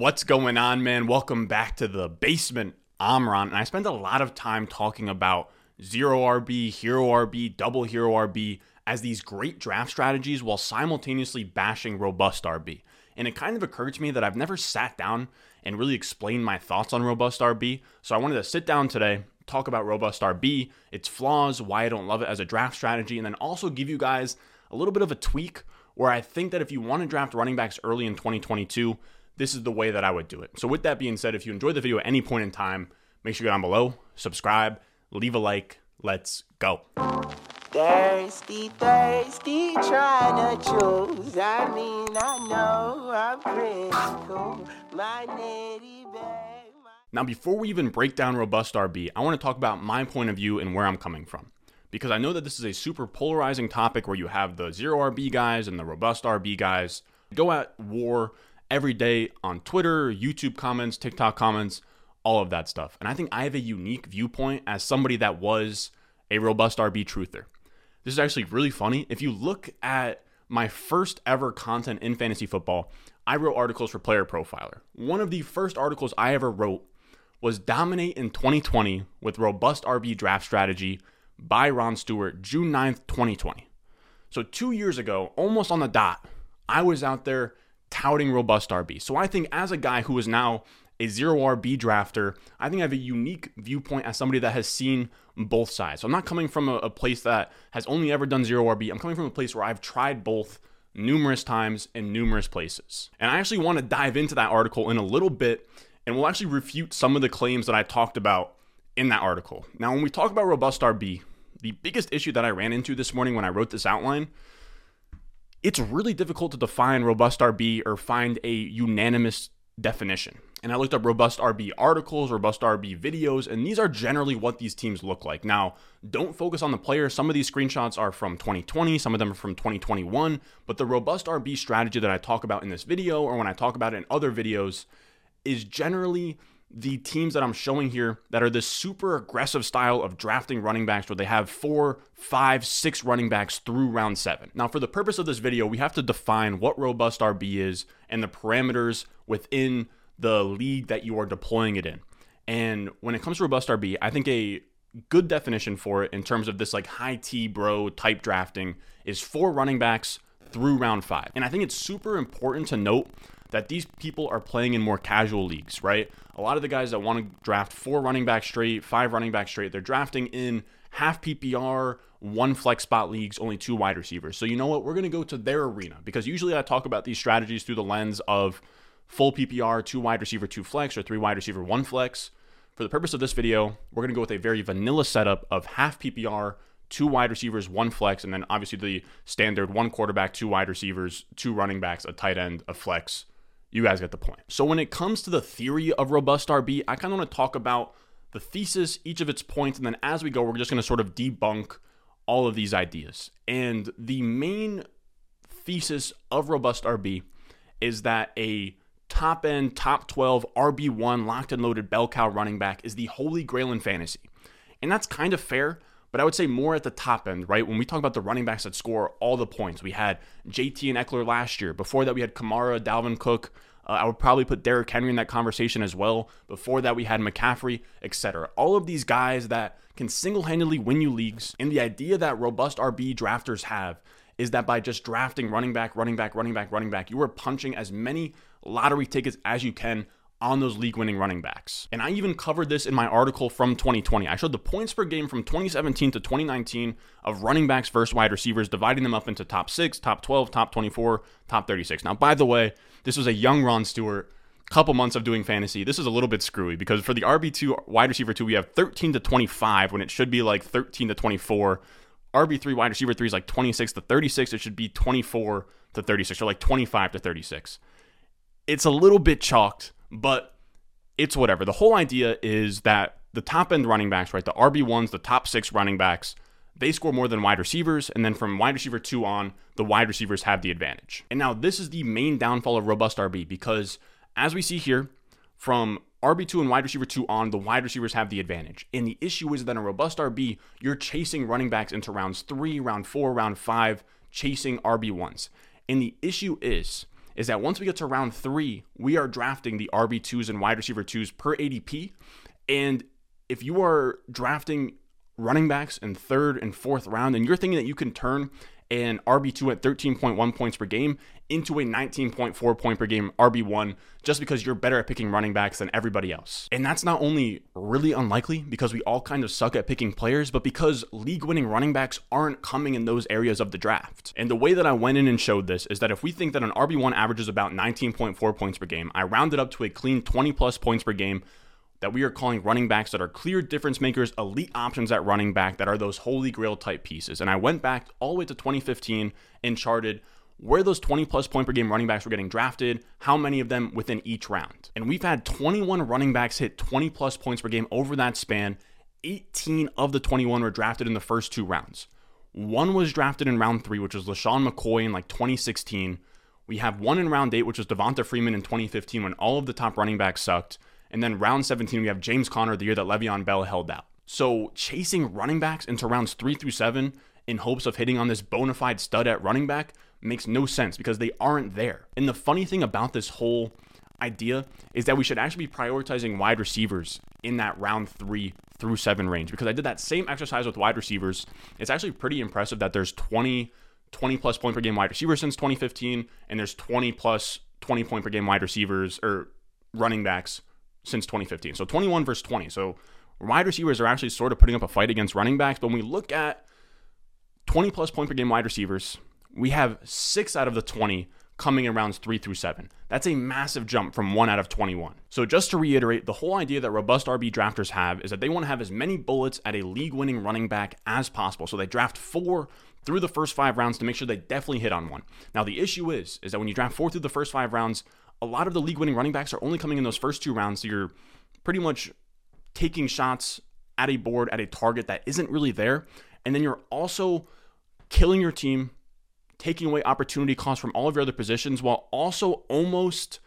What's going on, man? Welcome back to the basement. I'm Ron, and I spend a lot of time talking about zero RB, hero RB, double hero RB as these great draft strategies while simultaneously bashing robust RB. And it kind of occurred to me that I've never sat down and really explained my thoughts on robust RB. So I wanted to sit down today, talk about robust RB, its flaws, why I don't love it as a draft strategy, and then also give you guys a little bit of a tweak where I think that if you want to draft running backs early in 2022, this is the way that I would do it. So, with that being said, if you enjoyed the video at any point in time, make sure you go down below, subscribe, leave a like. Let's go. Thirsty, thirsty, trying to choose. I mean, I know I'm pretty cool. My nitty babe. Now, before we even break down robust RB, I want to talk about my point of view and where I'm coming from. Because I know that this is a super polarizing topic where you have the zero RB guys and the robust RB guys go at war every day on Twitter, YouTube comments, TikTok comments, all of that stuff. And I think I have a unique viewpoint as somebody that was a robust RB truther. This is actually really funny. If you look at my first ever content in fantasy football, I wrote articles for Player Profiler. One of the first articles I ever wrote was Dominate in 2020 with Robust RB Draft Strategy by Ron Stewart, June 9th, 2020. So, two years ago, almost on the dot, I was out there touting robust RB. So I think as a guy who is now a zero RB drafter, I think I have a unique viewpoint as somebody that has seen both sides. So I'm not coming from a, a, place that has only ever done zero RB. I'm coming from a place where I've tried both numerous times in numerous places. And I actually want to dive into that article in a little bit and we'll actually refute some of the claims that I talked about in that article. Now, when we talk about robust RB, the biggest issue that I ran into this morning when I wrote this outline it's really difficult to define robust RB or find a unanimous definition. And I looked up robust RB articles, robust RB videos, and these are generally what these teams look like. Now, don't focus on the players. Some of these screenshots are from 2020, some of them are from 2021, but the robust RB strategy that I talk about in this video or when I talk about it in other videos is generally the teams that I'm showing here that are this super aggressive style of drafting running backs where they have four, five, six running backs through round seven. Now, for the purpose of this video, we have to define what robust RB is and the parameters within the league that you are deploying it in. And when it comes to robust RB, I think a good definition for it in terms of this like high T bro type drafting is four running backs through round five. And I think it's super important to note that these people are playing in more casual leagues, right? A lot of the guys that want to draft four running back straight, five running back straight, they're drafting in half PPR, one flex spot leagues, only two wide receivers. So you know what? We're going to go to their arena because usually I talk about these strategies through the lens of full PPR, two wide receiver, two flex, or three wide receiver, one flex. For the purpose of this video, we're going to go with a very vanilla setup of half PPR, two wide receivers, one flex, and then obviously the standard one quarterback, two wide receivers, two running backs, a tight end, a flex, you guys get the point. So when it comes to the theory of robust RB, I kind of want to talk about the thesis, each of its points, and then as we go, we're just going to sort of debunk all of these ideas. And the main thesis of robust RB is that a top end, top 12 RB1 locked and loaded bell cow running back is the holy grail in fantasy. And that's kind of fair, but I would say more at the top end, right? When we talk about the running backs that score all the points, we had JT and Ekeler last year. Before that, we had Kamara, Dalvin Cook. Uh, I would probably put Derrick Henry in that conversation as well. Before that, we had McCaffrey, etc. All of these guys that can single handedly win you leagues. And the idea that robust RB drafters have is that by just drafting running back, running back, running back, running back, you are punching as many lottery tickets as you can on those league winning running backs. And I even covered this in my article from 2020. I showed the points per game from 2017 to 2019 of running backs versus wide receivers, dividing them up into top six, top 12, top 24, top 36. Now, by the way, this was a young Ron Stewart. Couple months of doing fantasy. This is a little bit screwy because for the RB2 wide receiver 2, we have 13 to 25 when it should be like 13 to 24. RB3 wide receiver 3 is like 26 to 36. It should be 24 to 36 or like 25 to 36. It's a little bit chalked but it's whatever. The whole idea is that the top end running backs, right, the RB1s, the top six running backs, they score more than wide receivers. And then from wide receiver two on, the wide receivers have the advantage. And now this is the main downfall of robust RB because as we see here, from RB2 and wide receiver 2 on, the wide receivers have the advantage. And the issue is that in robust RB, you're chasing running backs into rounds 3, round 4, round 5, chasing RB1s. And the issue is is that once we get to round three, we are drafting the RB2s and wide receiver twos per ADP. And if you are drafting running backs in third and fourth round, and you're thinking that you can turn an RB2 at 13.1 points per game into a 19.4 point per game RB1 just because you're better at picking running backs than everybody else. And that's not only really unlikely because we all kind of suck at picking players, but because league winning running backs aren't coming in those areas of the draft. And the way that I went in and showed this is that if we think that an RB1 averages about 19.4 points per game, I rounded up to a clean 20 plus points per game that we are calling running backs that are clear difference makers, elite options at running back that are those holy grail type pieces. And I went back all the way to 2015 and charted where those 20 plus point per game running backs were getting drafted, how many of them within each round. And we've had 21 running backs hit 20 plus points per game over that span. 18 of the 21 were drafted in the first two rounds. One was drafted in round three, which was LeSean McCoy in like 2016. We have one in round eight, which was Devonta Freeman in 2015 when all of the top running backs sucked. And then round 17, we have James Conner, the year that Le'Veon Bell held out. So chasing running backs into rounds three through seven in hopes of hitting on this bona fide stud at running back makes no sense because they aren't there. And the funny thing about this whole idea is that we should actually be prioritizing wide receivers in that round three through seven range because I did that same exercise with wide receivers. It's actually pretty impressive that there's 20, 20 plus point per game wide receivers since 2015, and there's 20 plus 20 point per game wide receivers or running backs since 2015. So 21 versus 20. So wide receivers are actually sort of putting up a fight against running backs. But when we look at 20 plus point per game wide receivers, we have six out of the 20 coming in rounds three through seven. That's a massive jump from one out of 21. So, just to reiterate, the whole idea that robust RB drafters have is that they want to have as many bullets at a league winning running back as possible. So, they draft four through the first five rounds to make sure they definitely hit on one. Now, the issue is, is that when you draft four through the first five rounds, a lot of the league winning running backs are only coming in those first two rounds. So you're pretty much taking shots at a board, at a target that isn't really there. And then you're also killing your team, taking away opportunity costs from all of your other positions while also almost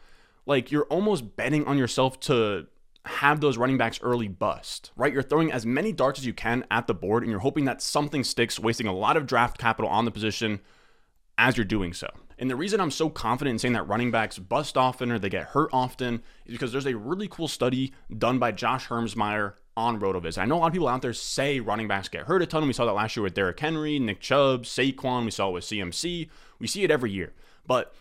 like you're almost betting on yourself to have those running backs early bust, right? You're throwing as many darts as you can at the board and you're hoping that something sticks, wasting a lot of draft capital on the position as you're doing so. And the reason I'm so confident in saying that running backs bust often or they get hurt often is because there's a really cool study done by Josh Hermsmeyer on RotoViz. I know a lot of people out there say running backs get hurt a ton. We saw that last year with Derrick Henry, Nick Chubb, Saquon. We saw it with CMC. We see it every year. But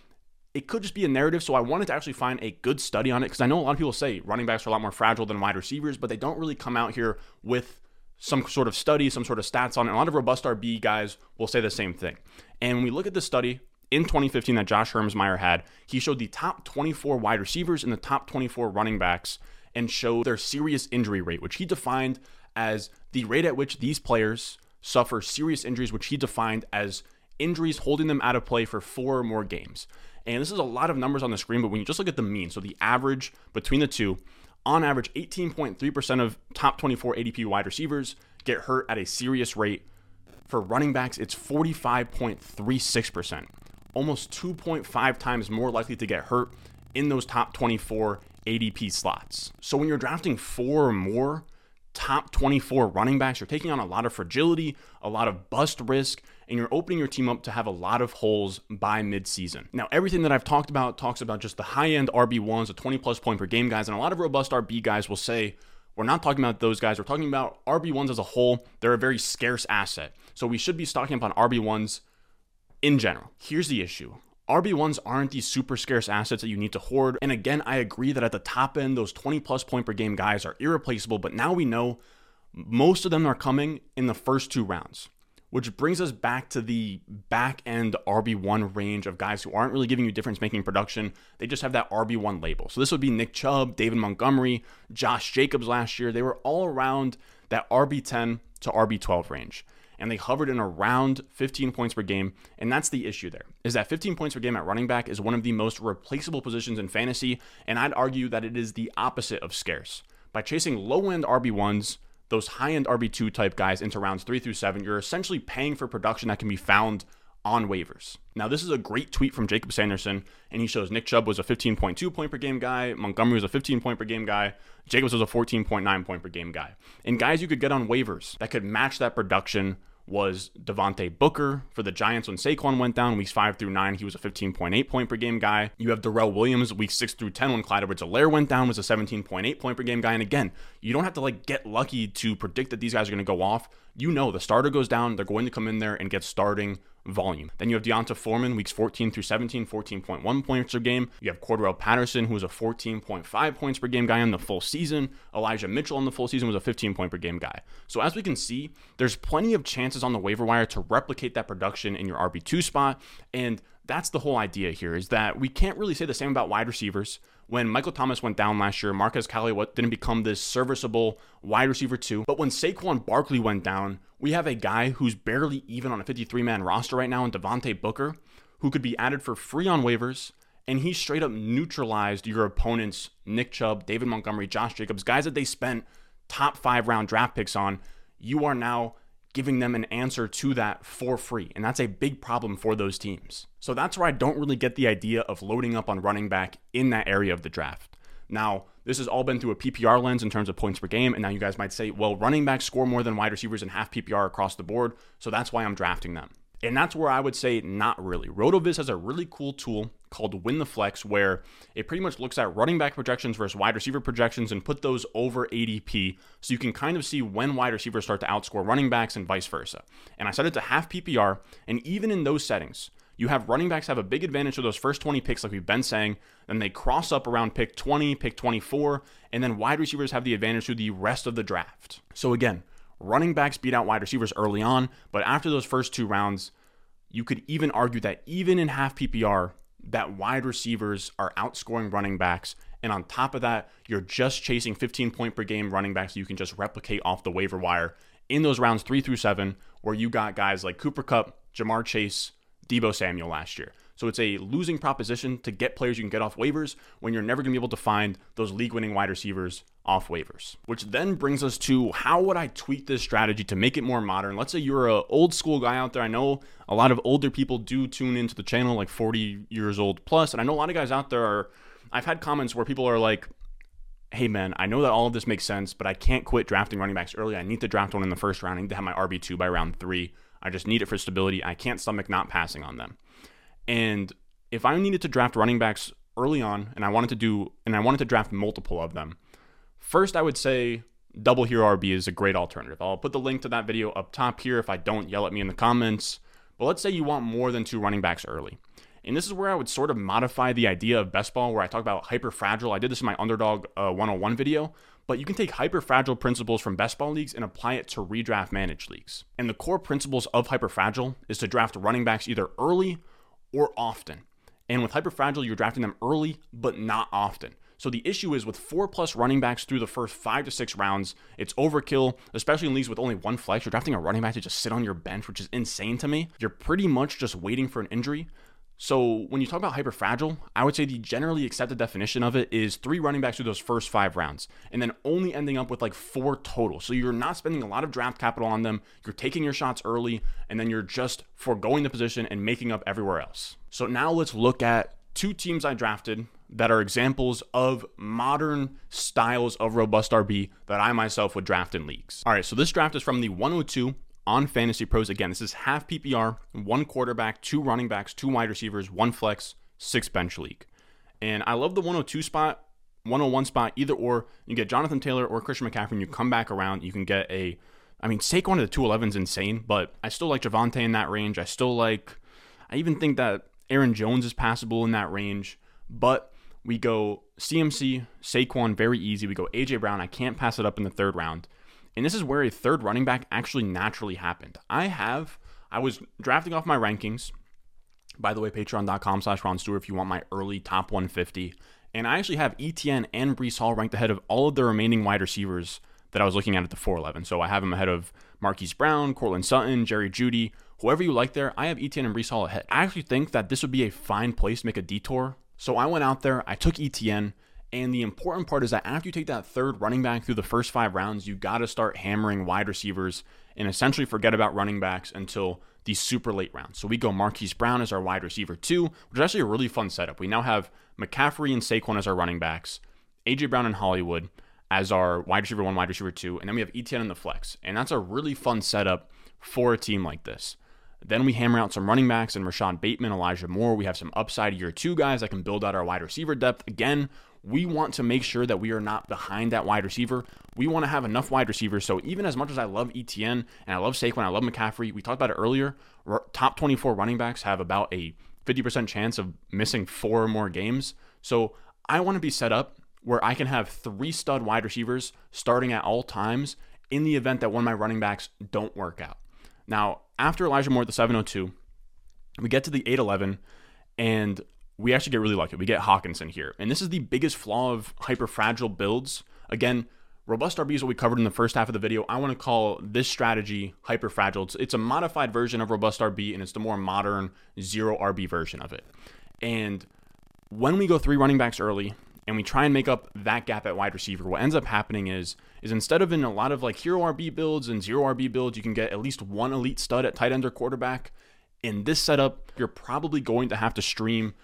it could just be a narrative. So I wanted to actually find a good study on it because I know a lot of people say running backs are a lot more fragile than wide receivers, but they don't really come out here with some sort of study, some sort of stats on it. A lot of robust RB guys will say the same thing. And when we look at the study in 2015 that Josh Hermsmeyer had, he showed the top 24 wide receivers and the top 24 running backs and show their serious injury rate, which he defined as the rate at which these players suffer serious injuries, which he defined as injuries holding them out of play for four or more games. And this is a lot of numbers on the screen, but when you just look at the mean, so the average between the two, on average, 18.3% of top 24 ADP wide receivers get hurt at a serious rate. For running backs, it's 45.36%, almost 2.5 times more likely to get hurt in those top 24 ADP slots. So when you're drafting four or more top 24 running backs, you're taking on a lot of fragility, a lot of bust risk, and you're opening your team up to have a lot of holes by midseason. Now, everything that I've talked about talks about just the high end RB1s, the 20 plus point per game guys, and a lot of robust RB guys will say, we're not talking about those guys. We're talking about RB1s as a whole. They're a very scarce asset. So we should be stocking up on RB1s in general. Here's the issue RB1s aren't these super scarce assets that you need to hoard. And again, I agree that at the top end, those 20 plus point per game guys are irreplaceable, but now we know most of them are coming in the first two rounds, which brings us back to the back end RB1 range of guys who aren't really giving you difference making production. They just have that RB1 label. So this would be Nick Chubb, David Montgomery, Josh Jacobs last year. They were all around that RB10 to RB12 range and they hovered in around 15 points per game. And that's the issue there, is that 15 points per game at running back is one of the most replaceable positions in fantasy. And I'd argue that it is the opposite of scarce. By chasing low end RB1s, those high end RB2 type guys into rounds three through seven, you're essentially paying for production that can be found on waivers. Now, this is a great tweet from Jacob Sanderson, and he shows Nick Chubb was a 15.2 point per game guy, Montgomery was a 15 point per game guy, Jacobs was a 14.9 point per game guy. And guys you could get on waivers that could match that production was Devontae Booker for the Giants when Saquon went down. Weeks five through nine, he was a 15.8 point per game guy. You have Darrel Williams week six through 10 when Clyde Edwards-Helaire went down, was a 17.8 point per game guy. And again, you don't have to like get lucky to predict that these guys are going to go off. You know, the starter goes down, they're going to come in there and get starting volume. Then you have D'Onta Foreman, weeks 14 through 17, 14.1 points per game. You have Cordarrelle Patterson, who was a 14.5 points per game guy in the full season. Elijah Mitchell in the full season was a 15 point per game guy. So as we can see, there's plenty of chances on the waiver wire to replicate that production in your RB2 spot. And that's the whole idea here is that we can't really say the same about wide receivers. When Michael Thomas went down last year, Marquez Callaway didn't become this serviceable wide receiver too. But when Saquon Barkley went down, we have a guy who's barely even on a 53 man roster right now in Devontae Booker, who could be added for free on waivers. And he straight up neutralized your opponents, Nick Chubb, David Montgomery, Josh Jacobs, guys that they spent top five round draft picks on. You are now giving them an answer to that for free. And that's a big problem for those teams. So that's where I don't really get the idea of loading up on running back in that area of the draft. Now, this has all been through a PPR lens in terms of points per game. And now you guys might say, well, running backs score more than wide receivers in half PPR across the board. So that's why I'm drafting them. And that's where I would say not really. RotoViz has a really cool tool called Win the Flex where it pretty much looks at running back projections versus wide receiver projections and put those over ADP so you can kind of see when wide receivers start to outscore running backs and vice versa. And I set it to half PPR, and even in those settings, you have running backs have a big advantage of those first 20 picks, like we've been saying. Then they cross up around pick 20, pick 24, and then wide receivers have the advantage through the rest of the draft. So again, running backs beat out wide receivers early on, but after those first two rounds, you could even argue that even in half PPR, that wide receivers are outscoring running backs. And on top of that, you're just chasing 15 point per game running backs you can just replicate off the waiver wire in those rounds three through seven, where you got guys like Cooper Kupp, Ja'Marr Chase, Deebo Samuel last year. So it's a losing proposition to get players you can get off waivers when you're never going to be able to find those league winning wide receivers off waivers. Which then brings us to how would I tweak this strategy to make it more modern? Let's say you're an old school guy out there. I know a lot of older people do tune into the channel, like 40 years old plus, and I know a lot of guys out there are. I've had comments where people are like, hey man, I know that all of this makes sense, but I can't quit drafting running backs early. I need to draft one in the first round. I need to have my RB2 by round three. I just need it for stability. I can't stomach not passing on them. And if I needed to draft running backs early on and I wanted to do and I wanted to draft multiple of them, first I would say double hero RB is a great alternative. I'll put the link to that video up top here if I don't yell at me in the comments. But let's say you want more than two running backs early. And this is where I would sort of modify the idea of best ball, where I talk about hyper fragile. I did this in my underdog uh, 101 video, but you can take hyper fragile principles from best ball leagues and apply it to redraft managed leagues. And the core principles of hyper fragile is to draft running backs either early or often. And with hyper fragile, you're drafting them early, but not often. So the issue is with four plus running backs through the first five to six rounds, it's overkill, especially in leagues with only one flex. You're drafting a running back to just sit on your bench, which is insane to me. You're pretty much just waiting for an injury. So when you talk about hyper fragile, I would say the generally accepted definition of it is three running backs through those first five rounds, and then only ending up with like four total. So you're not spending a lot of draft capital on them. You're taking your shots early, and then you're just foregoing the position and making up everywhere else. So now let's look at two teams I drafted that are examples of modern styles of robust RB that I myself would draft in leagues. All right, so this draft is from the 102 on Fantasy Pros. Again, this is half PPR, one quarterback, two running backs, two wide receivers, one flex, six bench league. And I love the 102 spot, 101 spot, either or. You get Jonathan Taylor or Christian McCaffrey, and you come back around. You can get a, I mean, Saquon to the 211 is insane, but I still like Javonte in that range. I still like, I even think that Aaron Jones is passable in that range. But we go CMC, Saquon, very easy. We go AJ Brown. I can't pass it up in the third round. And this is where a third running back actually naturally happened. I have, I was drafting off my rankings. By the way, patreon.com slash Ron Stewart if you want my early top 150. And I actually have ETN and Breece Hall ranked ahead of all of the remaining wide receivers that I was looking at at the 411. So I have them ahead of Marquise Brown, Courtland Sutton, Jerry Jeudy, whoever you like there. I have ETN and Breece Hall ahead. I actually think that this would be a fine place to make a detour. So I went out there, I took ETN, and the important part is that after you take that third running back through the first five rounds, you got to start hammering wide receivers and essentially forget about running backs until the super late rounds. So we go Marquise Brown as our wide receiver two, which is actually a really fun setup. We now have McCaffrey and Saquon as our running backs, AJ Brown and Hollywood as our wide receiver one, wide receiver two, and then we have ETN in the flex. And that's a really fun setup for a team like this. Then we hammer out some running backs and Rashod Bateman, Elijah Moore. We have some upside year two guys that can build out our wide receiver depth. Again, we want to make sure that we are not behind that wide receiver. We want to have enough wide receivers. So even as much as I love ETN and I love Saquon, I love McCaffrey, we talked about it earlier. Top 24 running backs have about a 50% chance of missing four or more games. So I want to be set up where I can have three stud wide receivers starting at all times in the event that one of my running backs don't work out. Now, after Elijah Moore at the 702, we get to the 811, and we actually get really lucky. We get Hockenson here. And this is the biggest flaw of hyper fragile builds. Again, robust RB is what we covered in the first half of the video. I want to call this strategy hyper fragile. It's, it's a modified version of robust RB, and it's the more modern zero RB version of it. And when we go three running backs early, and we try and make up that gap at wide receiver, what ends up happening is is instead of in a lot of like hero RB builds and zero RB builds, you can get at least one elite stud at tight end or quarterback. In this setup, you're probably going to have to stream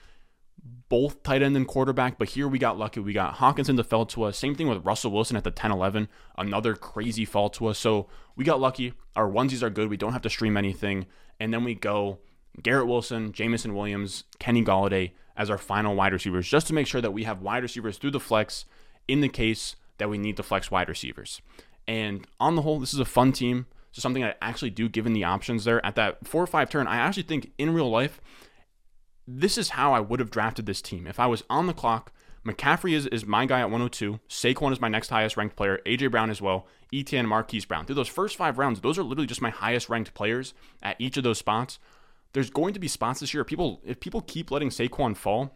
both tight end and quarterback, but here we got lucky. We got Hockenson to fall to us. Same thing with Russell Wilson at the 10 11, another crazy fall to us. So we got lucky. Our onesies are good. We don't have to stream anything. And then we go Garrett Wilson, Jameson Williams, Kenny Golladay as our final wide receivers, just to make sure that we have wide receivers through the flex in the case that we need to flex wide receivers. And on the whole, this is a fun team. So something I actually do given the options there at that four or five turn. I actually think in real life, this is how I would have drafted this team. If I was on the clock, McCaffrey is, is my guy at 102. Saquon is my next highest ranked player. AJ Brown as well. ETN Marquise Brown. Through those first five rounds, those are literally just my highest ranked players at each of those spots. There's going to be spots this year. People, if people keep letting Saquon fall,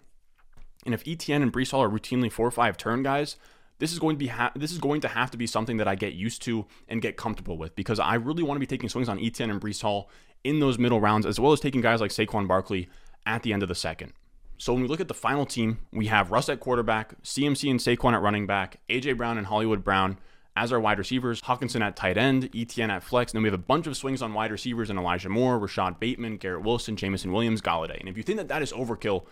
and if ETN and Breece Hall are routinely four or five turn guys, this is going to be ha- this is going to have to be something that I get used to and get comfortable with because I really want to be taking swings on ETN and Breece Hall in those middle rounds as well as taking guys like Saquon Barkley at the end of the second. So when we look at the final team, we have Russ at quarterback, CMC and Saquon at running back, AJ Brown and Hollywood Brown as our wide receivers, Hockenson at tight end, ETN at flex, and then we have a bunch of swings on wide receivers and Elijah Moore, Rashod Bateman, Garrett Wilson, Jameson Williams, Golladay. And if you think that that is overkill,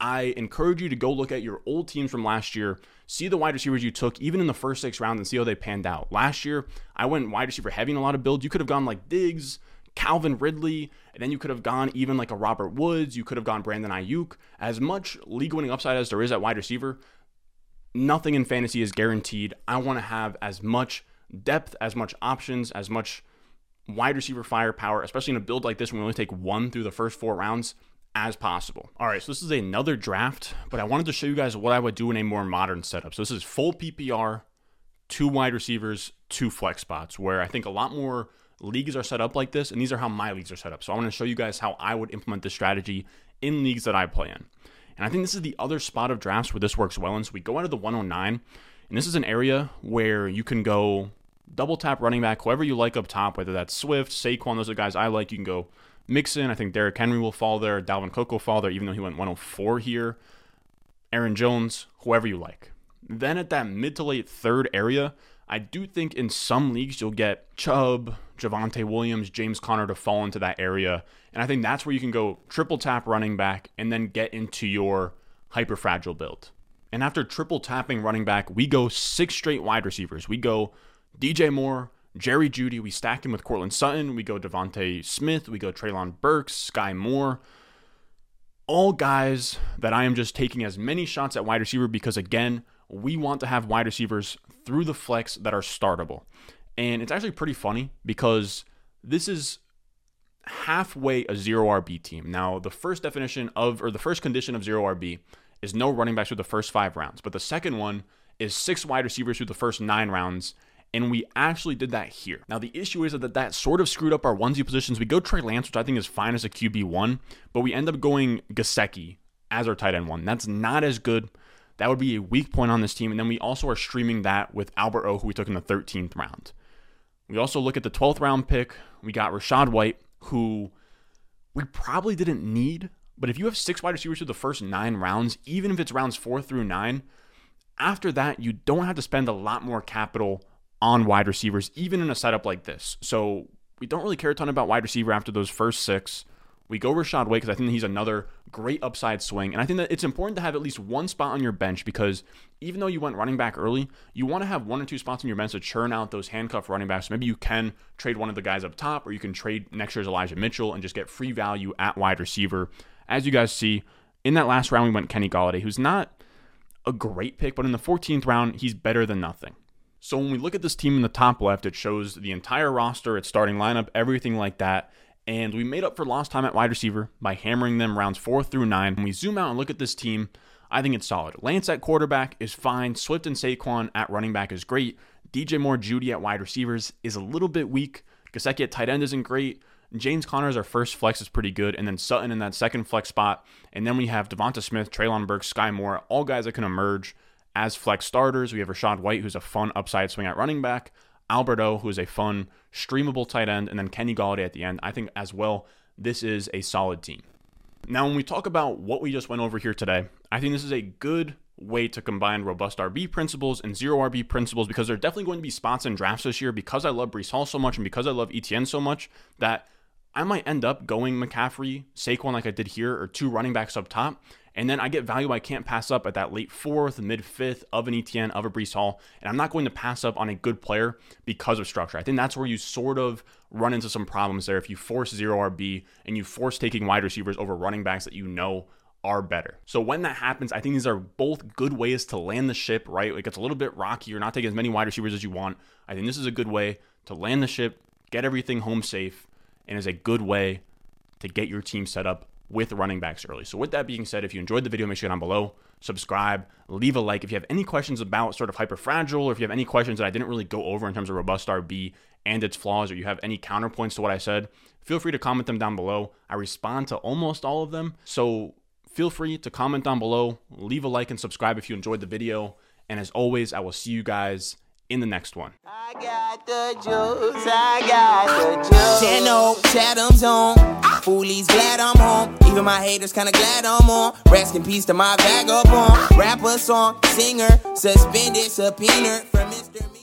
I encourage you to go look at your old teams from last year, see the wide receivers you took even in the first six rounds and see how they panned out. Last year, I went wide receiver heavy in a lot of builds. You could have gone like Diggs, Calvin Ridley, and then you could have gone even like a Robert Woods. You could have gone Brandon Aiyuk. As much league winning upside as there is at wide receiver, nothing in fantasy is guaranteed. I want to have as much depth, as much options, as much wide receiver firepower, especially in a build like this when we only take one through the first four rounds as possible. All right, so this is another draft, but I wanted to show you guys what I would do in a more modern setup. So this is full PPR, two wide receivers, two flex spots, where I think a lot more leagues are set up like this, and these are how my leagues are set up. So I want to show you guys how I would implement this strategy in leagues that I play in. And I think this is the other spot of drafts where this works well And So we go out of the 109, and this is an area where you can go double tap running back, whoever you like up top, whether that's Swift, Saquon, those are guys I like. You can go Mixon. I think Derrick Henry will fall there. Dalvin Cook will fall there, even though he went 104 here. Aaron Jones, whoever you like. Then at that mid to late third area, I do think in some leagues you'll get Chubb, Javonte Williams, James Conner to fall into that area. And I think that's where you can go triple tap running back and then get into your hyper fragile build. And after triple tapping running back, we go six straight wide receivers. We go DJ Moore, Jerry Jeudy. We stack him with Courtland Sutton. We go DeVonta Smith. We go Treylon Burks, Skyy Moore. All guys that I am just taking as many shots at wide receiver because, again, we want to have wide receivers through the flex that are startable. And it's actually pretty funny because this is halfway a zero RB team. Now, the first definition of, or the first condition of zero RB is no running backs through the first five rounds. But the second one is six wide receivers through the first nine rounds. And we actually did that here. Now, the issue is that that sort of screwed up our onesie positions. We go Trey Lance, which I think is fine as a QB1, but we end up going Gesicki as our tight end one. That's not as good. That would be a weak point on this team. And then we also are streaming that with Albert O, who we took in the 13th round. We also look at the 12th round pick. We got Rachaad White, who we probably didn't need. But if you have six wide receivers through the first nine rounds, even if it's rounds four through nine, after that, you don't have to spend a lot more capital on wide receivers, even in a setup like this. So we don't really care a ton about wide receiver after those first six. We go Rachaad White because I think he's another great upside swing. And I think that it's important to have at least one spot on your bench because even though you went running back early, you want to have one or two spots on your bench to churn out those handcuff running backs. Maybe you can trade one of the guys up top, or you can trade next year's Elijah Mitchell and just get free value at wide receiver. As you guys see, in that last round, we went Kenny Golladay, who's not a great pick, but in the 14th round, he's better than nothing. So when we look at this team in the top left, it shows the entire roster, its starting lineup, everything like that. And we made up for lost time at wide receiver by hammering them rounds four through nine. When we zoom out and look at this team, I think it's solid. Lance at quarterback is fine. Swift and Saquon at running back is great. DJ Moore, Jeudy at wide receivers is a little bit weak. Gesicki at tight end isn't great. James Conner's our first flex is pretty good, and then Sutton in that second flex spot. And then we have Devonta Smith, Treylon Burke, Skyy Moore, all guys that can emerge as flex starters. We have Rachaad White, who's a fun upside swing at running back. Albert O, who is a fun streamable tight end, and then Kenny Golladay at the end. I think as well, this is a solid team. Now, when we talk about what we just went over here today, I think this is a good way to combine robust RB principles and zero RB principles because there are definitely going to be spots in drafts this year because I love Breece Hall so much and because I love ETN so much that I might end up going McCaffrey, Saquon like I did here, or two running backs up top. And then I get value I can't pass up at that late fourth, mid fifth of an ETN, of a Breece Hall. And I'm not going to pass up on a good player because of structure. I think that's where you sort of run into some problems there if you force zero RB and you force taking wide receivers over running backs that you know are better. So when that happens, I think these are both good ways to land the ship, right? It gets a little bit rocky. You're not taking as many wide receivers as you want. I think this is a good way to land the ship, get everything home safe, and is a good way to get your team set up with running backs early. So with that being said, if you enjoyed the video, make sure down below, subscribe, leave a like. If you have any questions about sort of hyperfragile, or if you have any questions that I didn't really go over in terms of robust RB and its flaws, or you have any counterpoints to what I said, feel free to comment them down below. I respond to almost all of them. So feel free to comment down below, leave a like and subscribe if you enjoyed the video. And as always, I will see you guys in the next one. I got the juice, I got the juice. Channel, Chatham's on. Foolies glad I'm home. Even my haters kinda glad I'm on. Rest in peace to my vagabond. Rapper song, singer, suspended, subpoena from Mr.